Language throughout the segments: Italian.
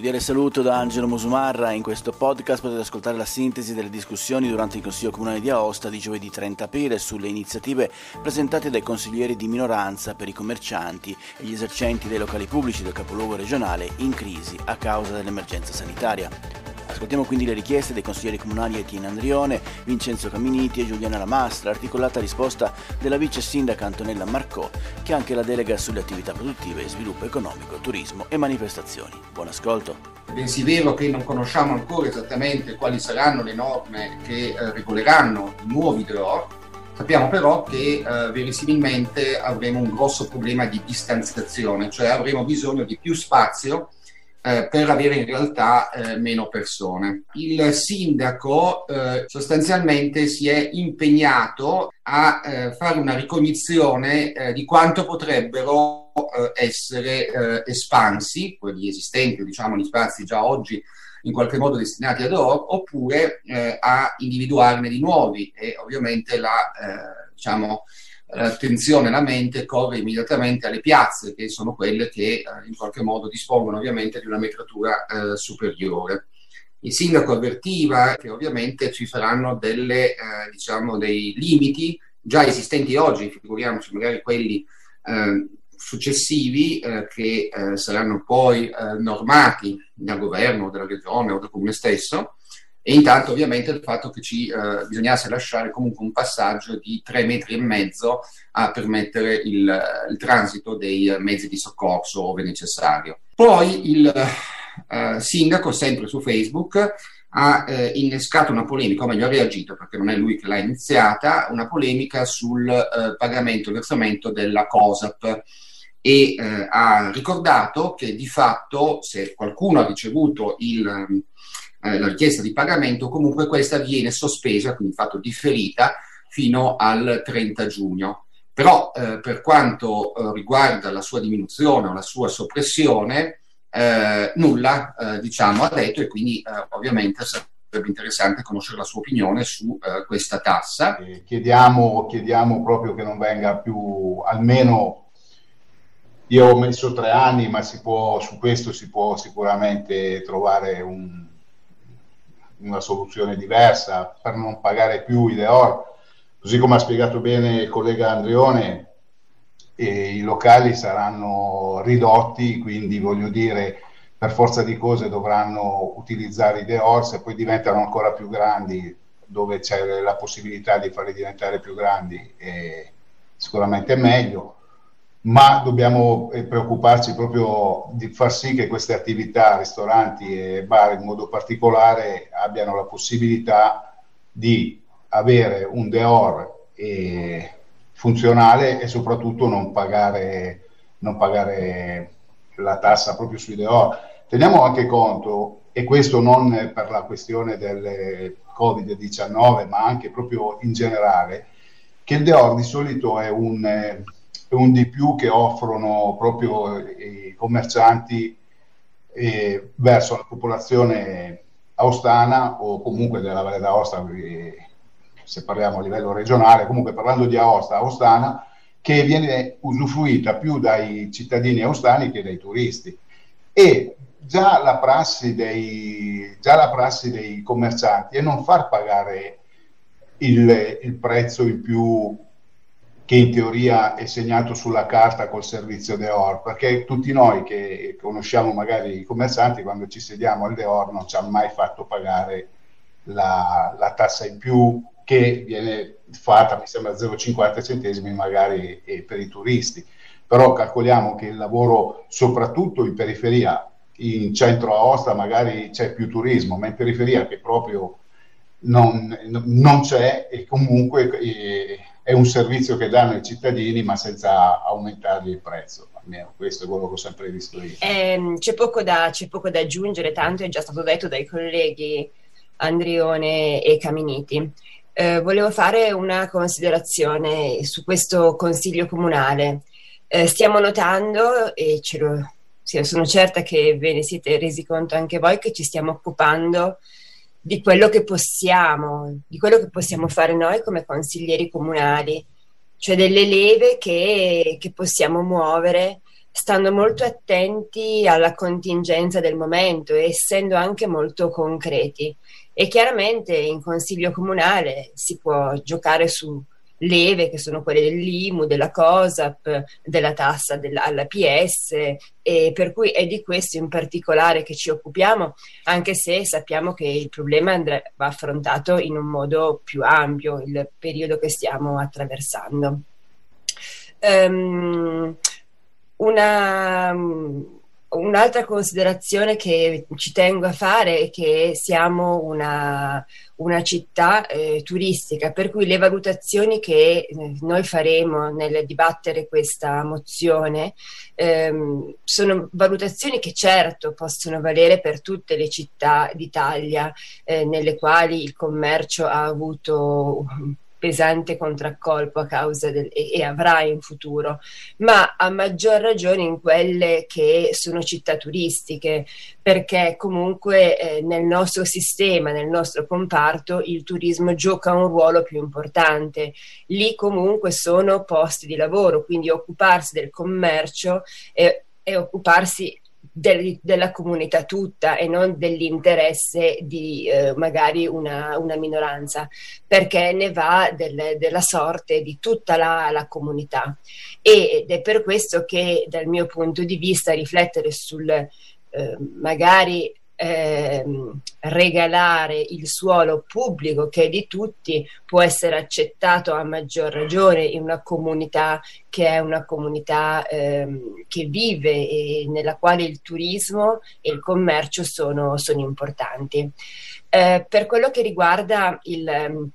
Cordiale saluto da Angelo Musumarra. In questo podcast potete ascoltare la sintesi delle discussioni durante il Consiglio Comunale di Aosta di giovedì 30 aprile sulle iniziative presentate dai consiglieri di minoranza per i commercianti e gli esercenti dei locali pubblici del capoluogo regionale in crisi a causa dell'emergenza sanitaria. Ascoltiamo quindi le richieste dei consiglieri comunali Etienne Andrione, Vincenzo Caminiti e Giuliana Lamastra, articolata risposta della vice sindaca Antonella Marcò, che ha anche la delega sulle attività produttive, sviluppo economico, turismo e manifestazioni. Buon ascolto. Bensì vero che non conosciamo ancora esattamente quali saranno le norme che eh, regoleranno i nuovi DRO, sappiamo però che eh, verosimilmente avremo un grosso problema di distanziazione, cioè avremo bisogno di più spazio eh, per avere in realtà eh, meno persone. Il sindaco eh, sostanzialmente si è impegnato a eh, fare una ricognizione eh, di quanto potrebbero eh, essere espansi, quelli esistenti, diciamo gli spazi già oggi in qualche modo destinati ad oro, oppure a individuarne di nuovi e ovviamente la diciamo, l'attenzione, la mente corre immediatamente alle piazze, che sono quelle che eh, in qualche modo dispongono ovviamente di una metratura eh, superiore. Il sindaco avvertiva che ovviamente ci saranno delle, eh, diciamo, dei limiti già esistenti oggi, figuriamoci magari quelli eh, successivi eh, che eh, saranno poi normati dal governo, dalla regione o dal comune stesso, e intanto ovviamente il fatto che ci eh, bisognasse lasciare comunque un passaggio di tre metri e mezzo a permettere il, il transito dei mezzi di soccorso ove necessario. Poi il eh, sindaco, sempre su Facebook, ha eh, innescato una polemica, o meglio ha reagito perché non è lui che l'ha iniziata, una polemica sul eh, pagamento, il versamento della COSAP e eh, ha ricordato che di fatto se qualcuno ha ricevuto il eh, la richiesta di pagamento, comunque questa viene sospesa, quindi fatto differita, fino al 30 giugno. Però eh, per quanto eh, riguarda la sua diminuzione o la sua soppressione, eh, nulla eh, diciamo, ha detto e quindi ovviamente sarebbe interessante conoscere la sua opinione su questa tassa. Chiediamo, chiediamo proprio che non venga più almeno io ho messo tre anni, ma può, su questo si può sicuramente trovare un, una soluzione diversa per non pagare più i Deor. Così come ha spiegato bene il collega Andrione, eh, i locali saranno ridotti, quindi voglio dire, per forza di cose dovranno utilizzare i Deor, se poi diventano ancora più grandi, dove c'è la possibilità di farli diventare più grandi, eh, sicuramente è meglio ma dobbiamo eh, preoccuparci proprio di far sì che queste attività, ristoranti e bar in modo particolare, abbiano la possibilità di avere un deor eh, funzionale e soprattutto non pagare, non pagare la tassa proprio sui deor. Teniamo anche conto, e questo non per la questione del Covid-19, ma anche proprio in generale, che il deor di solito è un eh, un di più che offrono proprio i commercianti eh, verso la popolazione aostana o comunque della Valle d'Aosta, eh, se parliamo a livello regionale, comunque parlando di Aosta, Aostana, che viene usufruita più dai cittadini aostani che dai turisti. E già la prassi dei, la prassi dei commercianti è non far pagare il, il prezzo in più che in teoria è segnato sulla carta col servizio Deor, perché tutti noi che conosciamo magari i commercianti, quando ci sediamo al Deor non ci hanno mai fatto pagare la, la tassa in più che viene fatta, mi sembra 0,50 centesimi magari per i turisti. Però calcoliamo che il lavoro, soprattutto in periferia, in centro Aosta magari c'è più turismo, ma in periferia che proprio non, non c'è e comunque eh, è un servizio che danno i cittadini ma senza aumentargli il prezzo. Almeno questo è quello che ho sempre visto io. Eh, c'è, poco da, c'è poco da aggiungere, tanto è già stato detto dai colleghi Andrione e Caminiti. Eh, volevo fare una considerazione su questo consiglio comunale. Eh, stiamo notando, e ce lo, sono certa che ve ne siete resi conto anche voi, che ci stiamo occupando di quello che possiamo, di quello che possiamo fare noi come consiglieri comunali, cioè delle leve che, che possiamo muovere stando molto attenti alla contingenza del momento e essendo anche molto concreti. E chiaramente in consiglio comunale si può giocare su leve che sono quelle dell'IMU, della COSAP, della tassa della, alla PS e per cui è di questo in particolare che ci occupiamo, anche se sappiamo che il problema andrà, va affrontato in un modo più ampio, il periodo che stiamo attraversando. Um, una Un'altra considerazione che ci tengo a fare è che siamo una, una città eh, turistica, per cui le valutazioni che eh, noi faremo nel dibattere questa mozione ehm, sono valutazioni che certo possono valere per tutte le città d'Italia eh, nelle quali il commercio ha avuto pesante contraccolpo a causa del, e, e, avrà in futuro, ma a maggior ragione in quelle che sono città turistiche, perché comunque eh, nel nostro sistema, nel nostro comparto, il turismo gioca un ruolo più importante. Lì comunque sono posti di lavoro, quindi occuparsi del commercio e, e occuparsi del, della comunità tutta e non dell'interesse di eh, magari una, una, minoranza, perché ne va del, della sorte di tutta la, la, comunità. Ed è per questo che dal mio punto di vista riflettere sul eh, magari eh, regalare il suolo pubblico che è di tutti può essere accettato a maggior ragione in una comunità che è una comunità ehm, che vive e nella quale il turismo e il commercio sono, sono importanti. Eh, per quello che riguarda il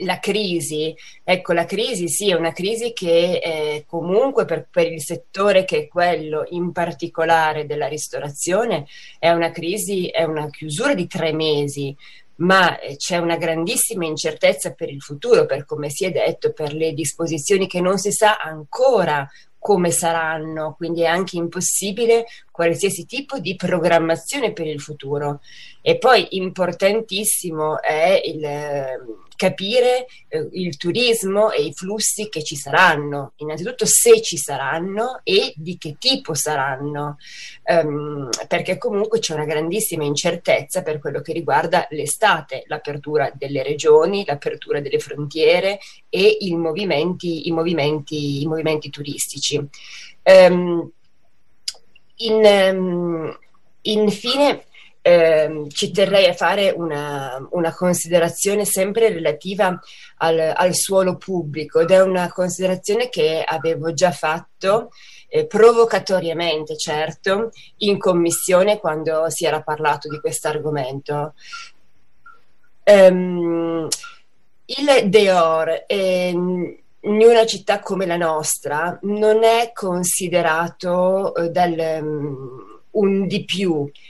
la crisi, ecco la crisi sì è una crisi che eh, comunque per, per, il settore che è quello in particolare della ristorazione è una crisi, è una chiusura di tre mesi, ma eh, c'è una grandissima incertezza per il futuro, per come si è detto, per le disposizioni che non si sa ancora come saranno, quindi è anche impossibile qualsiasi tipo di programmazione per il futuro. E poi importantissimo è il capire eh, il turismo e i flussi che ci saranno, innanzitutto se ci saranno e di che tipo saranno, um, perché comunque c'è una grandissima incertezza per quello che riguarda l'estate, l'apertura delle regioni, l'apertura delle frontiere e i movimenti, i movimenti, i movimenti turistici. Um, in, um, infine, eh, ci terrei a fare una, una considerazione sempre relativa al, al, suolo pubblico ed è una considerazione che avevo già fatto eh, provocatoriamente, certo, in commissione quando si era parlato di questo argomento. Um, il Deor in una città come la nostra non è considerato eh, dal, um, un di più Mm,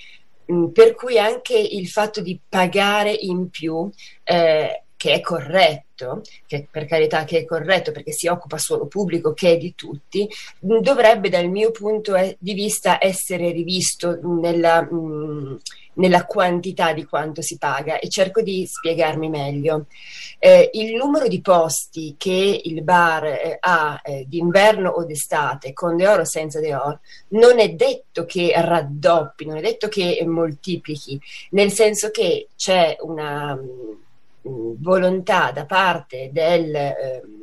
per cui anche il fatto di pagare in più, eh, che è corretto, che per carità che è corretto perché si occupa solo pubblico, che è di tutti, mm, dovrebbe dal mio punto di vista essere rivisto nella... Mh, mm, nella quantità di quanto si paga e cerco di spiegarmi meglio. Eh, il numero di posti che il bar eh, ha eh, d'inverno o d'estate con De Oro o senza De Oro non è detto che raddoppi, non è detto che moltiplichi, nel senso che c'è una mh, mm, volontà da parte del...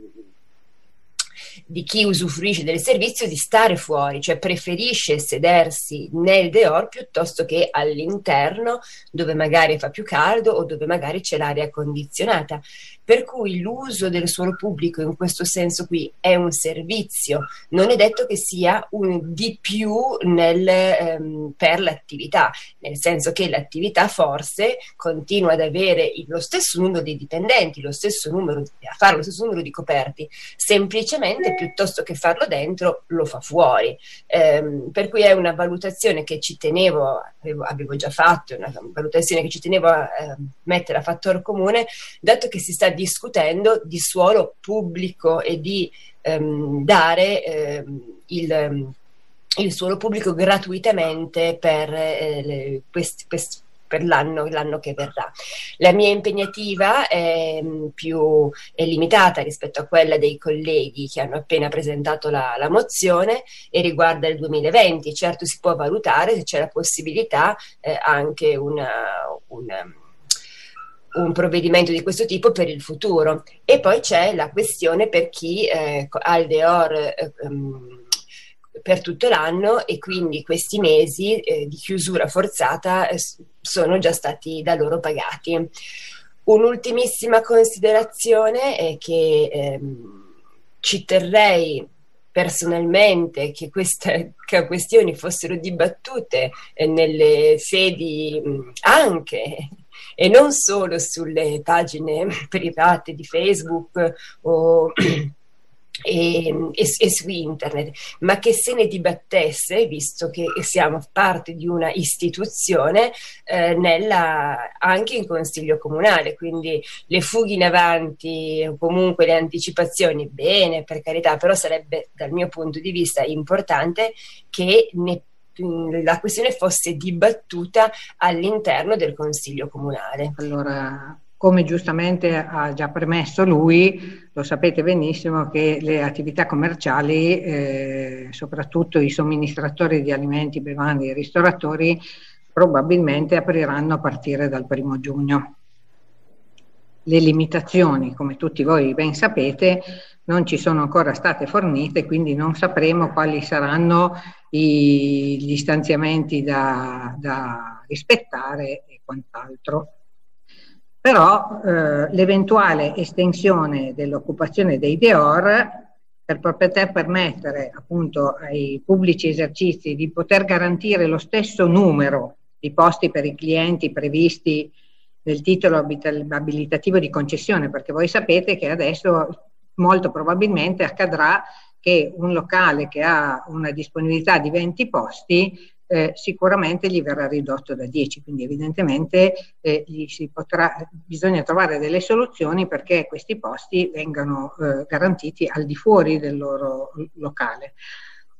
Di chi usufruisce del servizio di stare fuori, cioè preferisce sedersi nel Deor piuttosto che all'interno dove magari fa più caldo o dove magari c'è l'aria condizionata. Per cui l'uso del suolo pubblico in questo senso qui è un servizio, non è detto che sia un di più nel, ehm, per l'attività, nel senso che l'attività forse continua ad avere lo stesso numero di dipendenti, lo stesso numero, a fare lo stesso numero di coperti, semplicemente piuttosto che farlo dentro lo fa fuori. Ehm, per cui è una valutazione che ci tenevo, avevo, avevo già fatto, una valutazione che ci tenevo a eh, mettere a fattor comune, dato che si sta discutendo di suolo pubblico e di ehm, dare ehm, il, il, suolo pubblico gratuitamente per, eh, le, questi, questi, per l'anno, l'anno, che verrà. La mia impegnativa è mm, più è limitata rispetto a quella dei colleghi che hanno appena presentato la, la, mozione e riguarda il 2020. Certo si può valutare se c'è la possibilità eh, anche una, una un provvedimento di questo tipo per il futuro. E poi c'è la questione per chi eh, ha il Deor eh, um, per tutto l'anno e quindi questi mesi eh, di chiusura forzata eh, sono già stati da loro pagati. Un'ultimissima considerazione è che ehm, ci terrei personalmente che queste che questioni fossero dibattute eh, nelle sedi anche e non solo sulle pagine private di Facebook o e, e, e, su internet, ma che se ne dibattesse, visto che siamo parte di una istituzione, eh, nella, anche in consiglio comunale. Quindi le fughe in avanti o comunque le anticipazioni, bene, per carità, però sarebbe dal mio punto di vista importante che ne la questione fosse dibattuta all'interno del Consiglio Comunale. Allora, come giustamente ha già premesso lui, lo sapete benissimo che le attività commerciali, eh, soprattutto i somministratori di alimenti, bevande e ristoratori, probabilmente apriranno a partire dal primo giugno. Le limitazioni, come tutti voi ben sapete, non ci sono ancora state fornite, quindi non sapremo quali saranno i, gli stanziamenti da, da rispettare e quant'altro. Però eh, l'eventuale estensione dell'occupazione dei Deor per poter permettere appunto ai pubblici esercizi di poter garantire lo stesso numero di posti per i clienti previsti nel titolo abilitativo di concessione, perché voi sapete che adesso molto probabilmente accadrà che un locale che ha una disponibilità di 20 posti eh, sicuramente gli verrà ridotto da 10, quindi evidentemente eh, potrà, bisogna trovare delle soluzioni perché questi posti vengano eh, garantiti al di fuori del loro locale.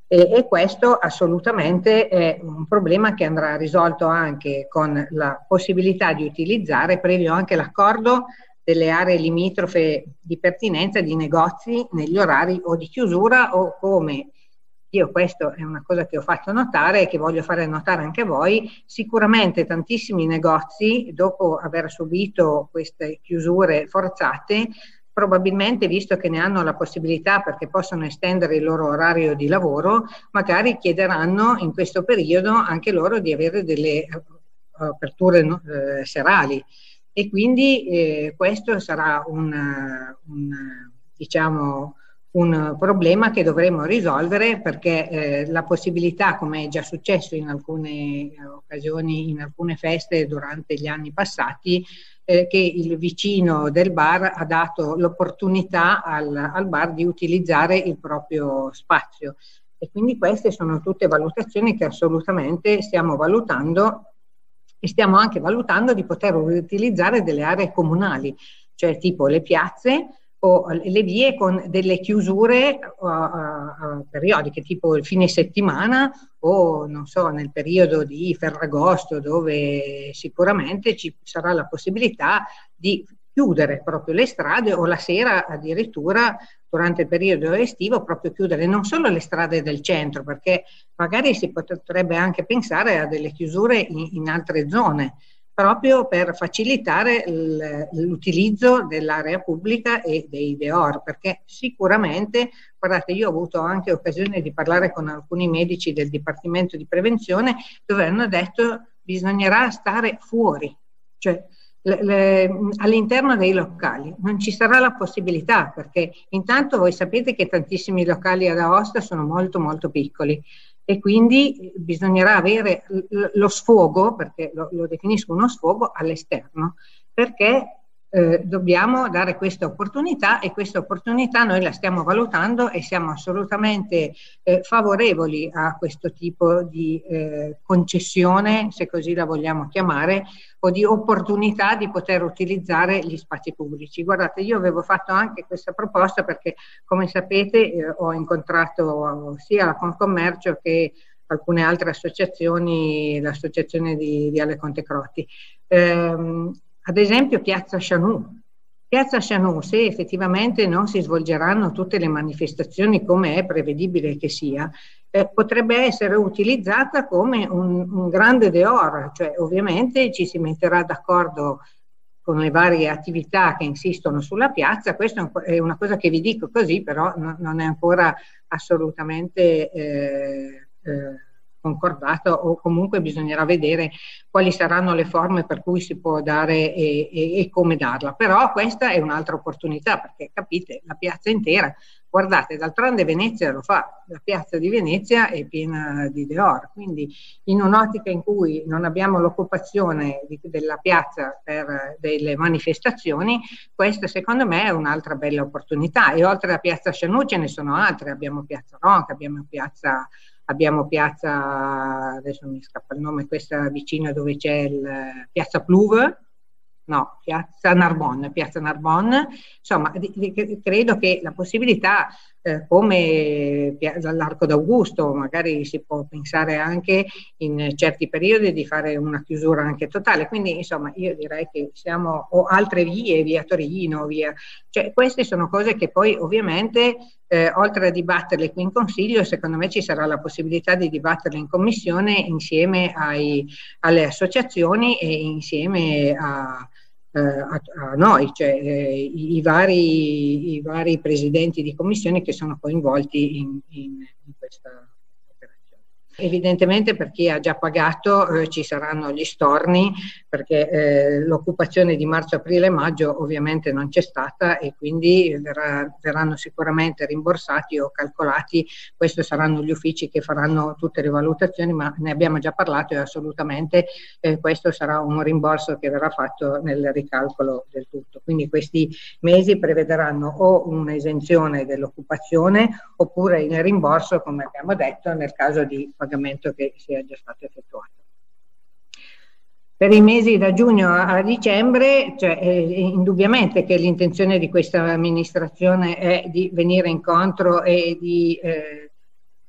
E, e, questo assolutamente è un problema che andrà risolto anche con la possibilità di utilizzare, previo anche l'accordo delle aree limitrofe di pertinenza di negozi negli orari o di chiusura o come. Io questo è una cosa che ho fatto notare e che voglio fare notare anche a voi, sicuramente tantissimi negozi dopo aver subito queste chiusure forzate probabilmente visto che ne hanno la possibilità perché possono estendere il loro orario di lavoro, magari chiederanno in questo periodo anche loro di avere delle eh, aperture eh, serali. E quindi eh, questo sarà un, un diciamo, un problema che dovremo risolvere perché eh, la possibilità, come è già successo in alcune occasioni, in alcune feste durante gli anni passati, eh, che il vicino del bar ha dato l'opportunità al, al bar di utilizzare il proprio spazio. E quindi queste sono tutte valutazioni che assolutamente stiamo valutando e stiamo anche valutando di poter utilizzare delle aree comunali, cioè tipo le piazze o le vie con delle chiusure uh, uh, periodiche, tipo il fine settimana o non so, nel periodo di Ferragosto, dove sicuramente ci sarà la possibilità di chiudere proprio le strade o la sera addirittura durante il periodo estivo proprio chiudere non solo le strade del centro, perché magari si potrebbe anche pensare a delle chiusure in, in altre zone proprio per facilitare l'utilizzo dell'area pubblica e dei DEOR, perché sicuramente, guardate, io ho avuto anche occasione di parlare con alcuni medici del Dipartimento di Prevenzione dove hanno detto bisognerà stare fuori, cioè le, le, all'interno dei locali. Non ci sarà la possibilità perché intanto voi sapete che tantissimi locali ad Aosta sono molto molto piccoli e quindi bisognerà avere lo sfogo, perché lo, lo definisco uno sfogo, all'esterno, perché eh, dobbiamo dare questa opportunità e questa opportunità noi la stiamo valutando e siamo assolutamente eh, favorevoli a questo tipo di eh, concessione, se così la vogliamo chiamare, o di opportunità di poter utilizzare gli spazi pubblici. Guardate, io avevo fatto anche questa proposta perché, come sapete, eh, ho incontrato sia la Confcommercio che alcune altre associazioni, l'associazione di Viale Conte Crotti. Eh, ad esempio Piazza Chanou. Piazza Chanou, se effettivamente non si svolgeranno tutte le manifestazioni come è prevedibile che sia, eh, potrebbe essere utilizzata come un, un grande deor, cioè ovviamente ci si metterà d'accordo con le varie attività che insistono sulla piazza, questa è una cosa che vi dico così, però no, non è ancora assolutamente eh, eh, concordato o comunque bisognerà vedere quali saranno le forme per cui si può dare e, e, e come darla. Però questa è un'altra opportunità perché capite, la piazza intera, guardate, d'altronde Venezia lo fa, la piazza di Venezia è piena di Deor, quindi in un'ottica in cui non abbiamo l'occupazione di, della piazza per delle manifestazioni, questa secondo me è un'altra bella opportunità e oltre a piazza ce ne sono altre, abbiamo piazza Ronca, abbiamo piazza abbiamo piazza, adesso mi scappa il nome, questa vicino dove c'è il piazza Pluve, no, piazza Narbonne, piazza Narbonne, insomma credo che la possibilità eh, come l'Arco d'Augusto, magari si può pensare anche in certi periodi di fare una chiusura anche totale, quindi insomma io direi che siamo, o altre vie, via Torino, via, cioè queste sono cose che poi ovviamente eh, oltre a dibatterle qui in Consiglio, secondo me ci sarà la possibilità di dibatterle in Commissione insieme ai, alle associazioni e insieme a, a, a, noi, cioè eh, i, i, vari, i, vari, presidenti di commissione che sono coinvolti in, in, in questa Evidentemente per chi ha già pagato eh, ci saranno gli storni perché eh, l'occupazione di marzo, aprile e maggio ovviamente non c'è stata e quindi verrà, verranno sicuramente rimborsati o calcolati, questi saranno gli uffici che faranno tutte le valutazioni ma ne abbiamo già parlato e assolutamente eh, questo sarà un rimborso che verrà fatto nel ricalcolo del tutto. Quindi questi mesi prevederanno o un'esenzione dell'occupazione oppure il rimborso come abbiamo detto nel caso di pagamento che sia già stato effettuato. Per i mesi da giugno a dicembre, cioè, eh, indubbiamente che l'intenzione di questa amministrazione è di venire incontro e di eh,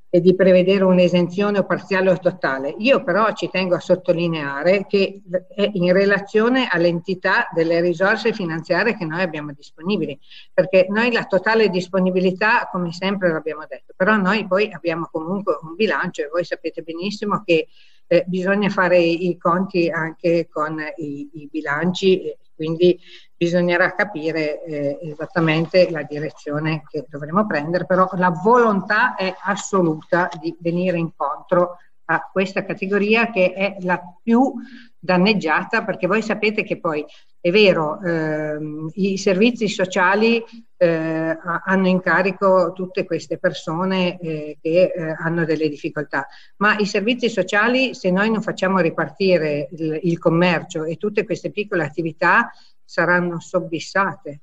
e di prevedere un'esenzione o parziale o totale. Io però ci tengo a sottolineare che è in relazione all'entità delle risorse finanziarie che noi abbiamo disponibili, perché noi la totale disponibilità, come sempre l'abbiamo detto, però noi poi abbiamo comunque un bilancio e voi sapete benissimo che eh, bisogna fare i conti anche con i, i bilanci, quindi bisognerà capire eh, esattamente la direzione che dovremo prendere, però la volontà è assoluta di venire incontro a questa categoria che è la più danneggiata perché voi sapete che poi è vero ehm, i servizi sociali eh, hanno in carico tutte queste persone eh, che eh, hanno delle difficoltà. Ma i servizi sociali se noi non facciamo ripartire il, il commercio e tutte queste piccole attività saranno sobbissate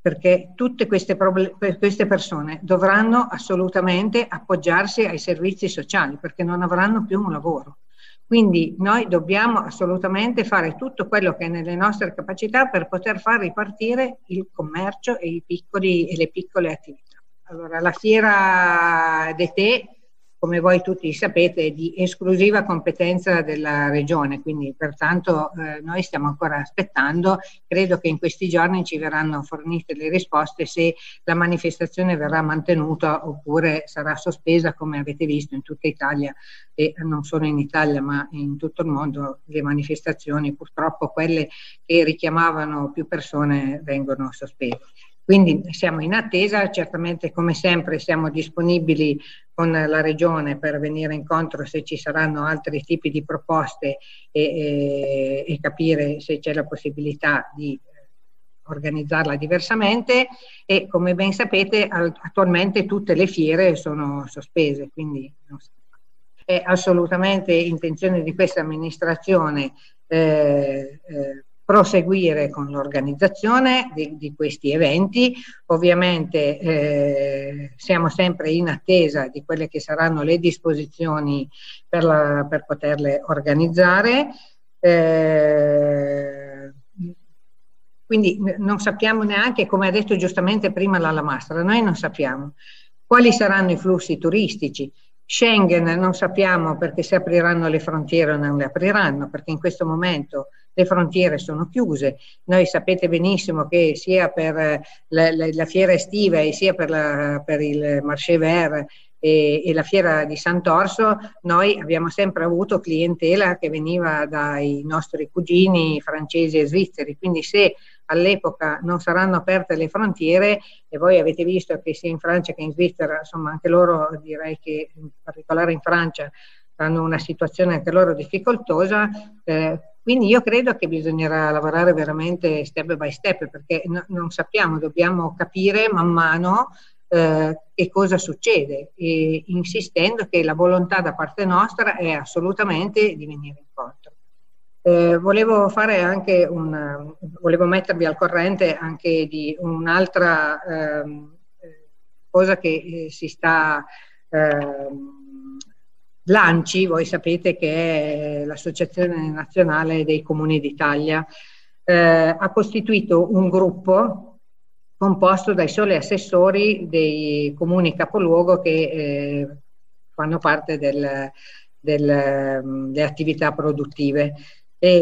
perché tutte queste, queste, persone dovranno assolutamente appoggiarsi ai servizi sociali perché non avranno più un lavoro. Quindi noi dobbiamo assolutamente fare tutto quello che è nelle nostre capacità per poter far ripartire il commercio e, piccoli, e le piccole attività. Allora, la fiera de tè come voi tutti sapete, è di esclusiva competenza della Regione, quindi pertanto eh, noi stiamo ancora aspettando, credo che in questi giorni ci verranno fornite le risposte se la manifestazione verrà mantenuta oppure sarà sospesa, come avete visto in tutta Italia e non solo in Italia ma in tutto il mondo le manifestazioni, purtroppo quelle che richiamavano più persone vengono sospese. Quindi siamo in attesa, certamente come sempre siamo disponibili con la Regione per venire incontro se ci saranno altri tipi di proposte e, e, e capire se c'è la possibilità di organizzarla diversamente. E come ben sapete attualmente tutte le fiere sono sospese, quindi è assolutamente intenzione di questa amministrazione eh, eh, proseguire con l'organizzazione di, di, questi eventi. Ovviamente eh, siamo sempre in attesa di quelle che saranno le disposizioni per, la, per poterle organizzare. Eh, quindi non sappiamo neanche, come ha detto giustamente prima la Lamastra, noi non sappiamo quali saranno i flussi turistici. Schengen non sappiamo perché se apriranno le frontiere o non le apriranno, perché in questo momento le frontiere sono chiuse. Noi sapete benissimo che sia per eh, la, la, la fiera estiva e sia per, la, per il Marché Vert e, e, la fiera di Sant'Orso, noi abbiamo sempre avuto clientela che veniva dai nostri cugini francesi e svizzeri, quindi se all'epoca non saranno aperte le frontiere e voi avete visto che sia in Francia che in Svizzera, insomma anche loro direi che in particolare in Francia hanno una situazione anche loro difficoltosa, eh, quindi io credo che bisognerà lavorare veramente step by step perché no, non sappiamo, dobbiamo capire man mano eh, che cosa succede e insistendo che la volontà da parte nostra è assolutamente di venire incontro. Eh, volevo fare anche un, volevo mettervi al corrente anche di un'altra ehm, cosa che eh, si sta ehm, L'ANCI, voi sapete che è l'Associazione Nazionale dei Comuni d'Italia, eh, ha costituito un gruppo composto dai soli assessori dei comuni capoluogo che eh, fanno parte del, del, delle attività produttive. E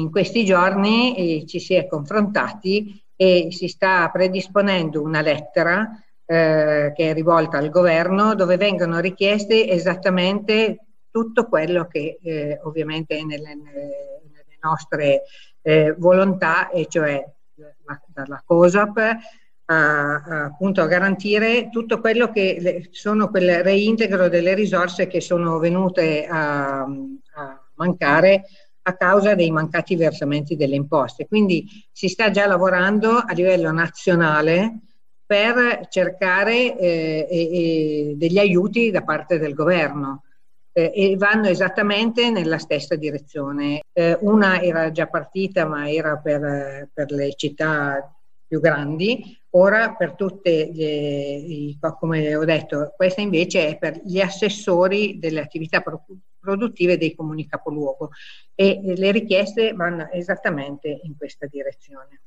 in questi giorni eh, ci si è confrontati e si sta predisponendo una lettera eh, che è rivolta al governo, dove vengono richieste esattamente tutto quello che eh, ovviamente è nelle, nelle nostre eh, volontà, e cioè la, dalla COSAP a, a, appunto a garantire tutto quello che le, sono quel reintegro delle risorse che sono venute a, a mancare a causa dei mancati versamenti delle imposte. Quindi si sta già lavorando a livello nazionale per cercare eh, e, e degli aiuti da parte del governo eh, e vanno esattamente nella stessa direzione. Eh, una era già partita ma era per, per, le città più grandi, ora per tutte, le, come ho detto, questa invece è per gli assessori delle attività produttive dei comuni capoluogo e le richieste vanno esattamente in questa direzione.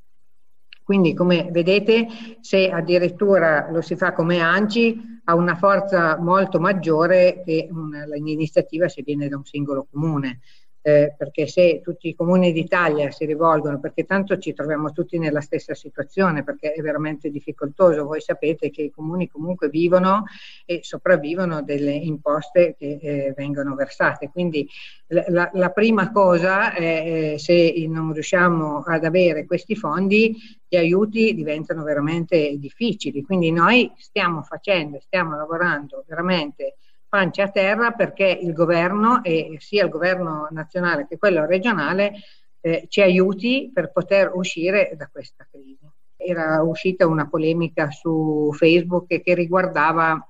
Quindi come vedete se addirittura lo si fa come ANCI ha una forza molto maggiore che l'iniziativa se viene da un singolo comune eh, perché se tutti i comuni d'Italia si rivolgono, perché tanto ci troviamo tutti nella stessa situazione, perché è veramente difficoltoso, voi sapete che i comuni comunque vivono e sopravvivono delle imposte che eh, vengono versate, quindi la, la prima cosa è eh, se non riusciamo ad avere questi fondi, gli aiuti diventano veramente difficili, quindi noi stiamo facendo, stiamo lavorando veramente pancia a terra perché il governo, e sia il governo nazionale che quello regionale, eh, ci aiuti per poter uscire da questa crisi. Era uscita una polemica su Facebook che riguardava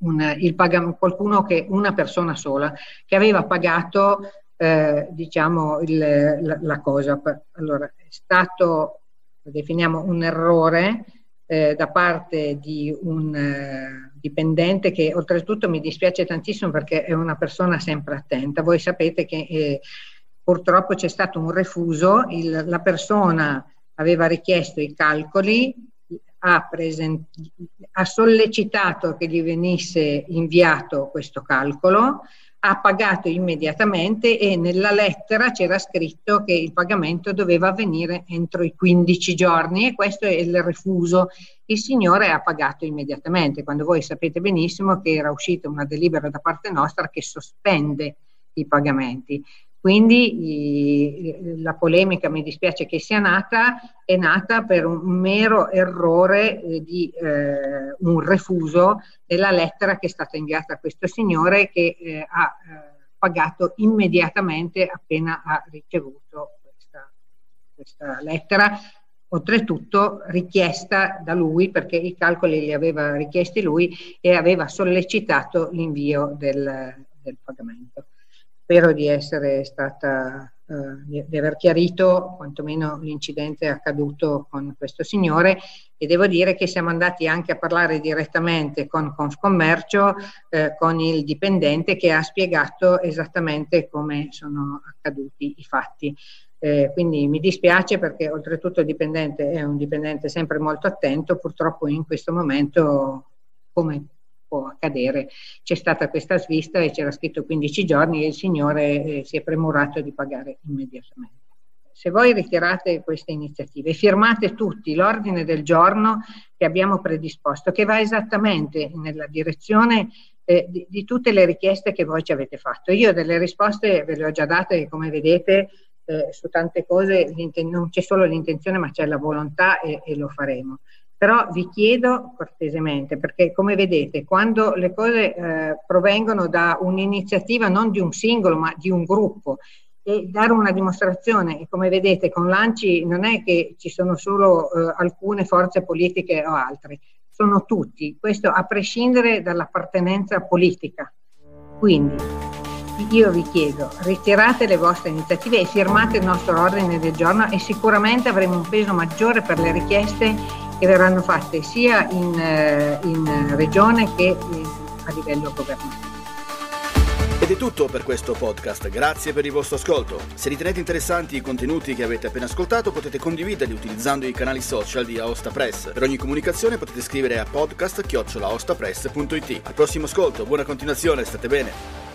un, pag- qualcuno che, una persona sola, che aveva pagato eh, diciamo il, la, la cosa. Allora, è stato, definiamo, un errore eh, da parte di un dipendente che oltretutto mi dispiace tantissimo perché è una persona sempre attenta. Voi sapete che eh, purtroppo c'è stato un refuso, il, la persona aveva richiesto i calcoli, ha, present- ha sollecitato che gli venisse inviato questo calcolo, ha pagato immediatamente e nella lettera c'era scritto che il pagamento doveva avvenire entro i 15 giorni e questo è il refuso. Il signore ha pagato immediatamente, quando voi sapete benissimo che era uscita una delibera da parte nostra che sospende i pagamenti. Quindi la polemica, mi dispiace che sia nata, è nata per un mero errore eh, di eh, un refuso della lettera che è stata inviata a questo signore che eh, ha eh, pagato immediatamente appena ha ricevuto questa, questa lettera oltretutto richiesta da lui perché i calcoli li aveva richiesti lui e aveva sollecitato l'invio del, del pagamento. Spero di essere stata, eh, di aver chiarito quantomeno l'incidente accaduto con questo signore e devo dire che siamo andati anche a parlare direttamente con Confcommercio, eh, con il dipendente che ha spiegato esattamente come sono accaduti i fatti. Eh, quindi mi dispiace perché oltretutto il dipendente è un dipendente sempre molto attento, purtroppo in questo momento come può accadere. C'è stata questa svista e c'era scritto 15 giorni e il signore eh, si è premurato di pagare immediatamente. Se voi ritirate queste iniziative, firmate tutti l'ordine del giorno che abbiamo predisposto, che va esattamente nella direzione eh, di, di, tutte le richieste che voi ci avete fatto. Io delle risposte ve le ho già date, come vedete, eh, su tante cose non c'è solo l'intenzione ma c'è la volontà e, e lo faremo. Però vi chiedo cortesemente, perché come vedete, quando le cose eh, provengono da un'iniziativa non di un singolo, ma di un gruppo, e dare una dimostrazione, come vedete con l'ANCI non è che ci sono solo eh, alcune forze politiche o altre, sono tutti, questo a prescindere dall'appartenenza politica. Quindi io vi chiedo, ritirate le vostre iniziative e firmate il nostro ordine del giorno e sicuramente avremo un peso maggiore per le richieste che verranno fatte sia in, eh, in regione che a livello governativo. Ed è tutto per questo podcast, grazie per il vostro ascolto. Se ritenete interessanti i contenuti che avete appena ascoltato potete condividerli utilizzando i canali social di Aosta Press. Per ogni comunicazione potete scrivere a podcast-aostapress.it. Al prossimo ascolto, buona continuazione, state bene!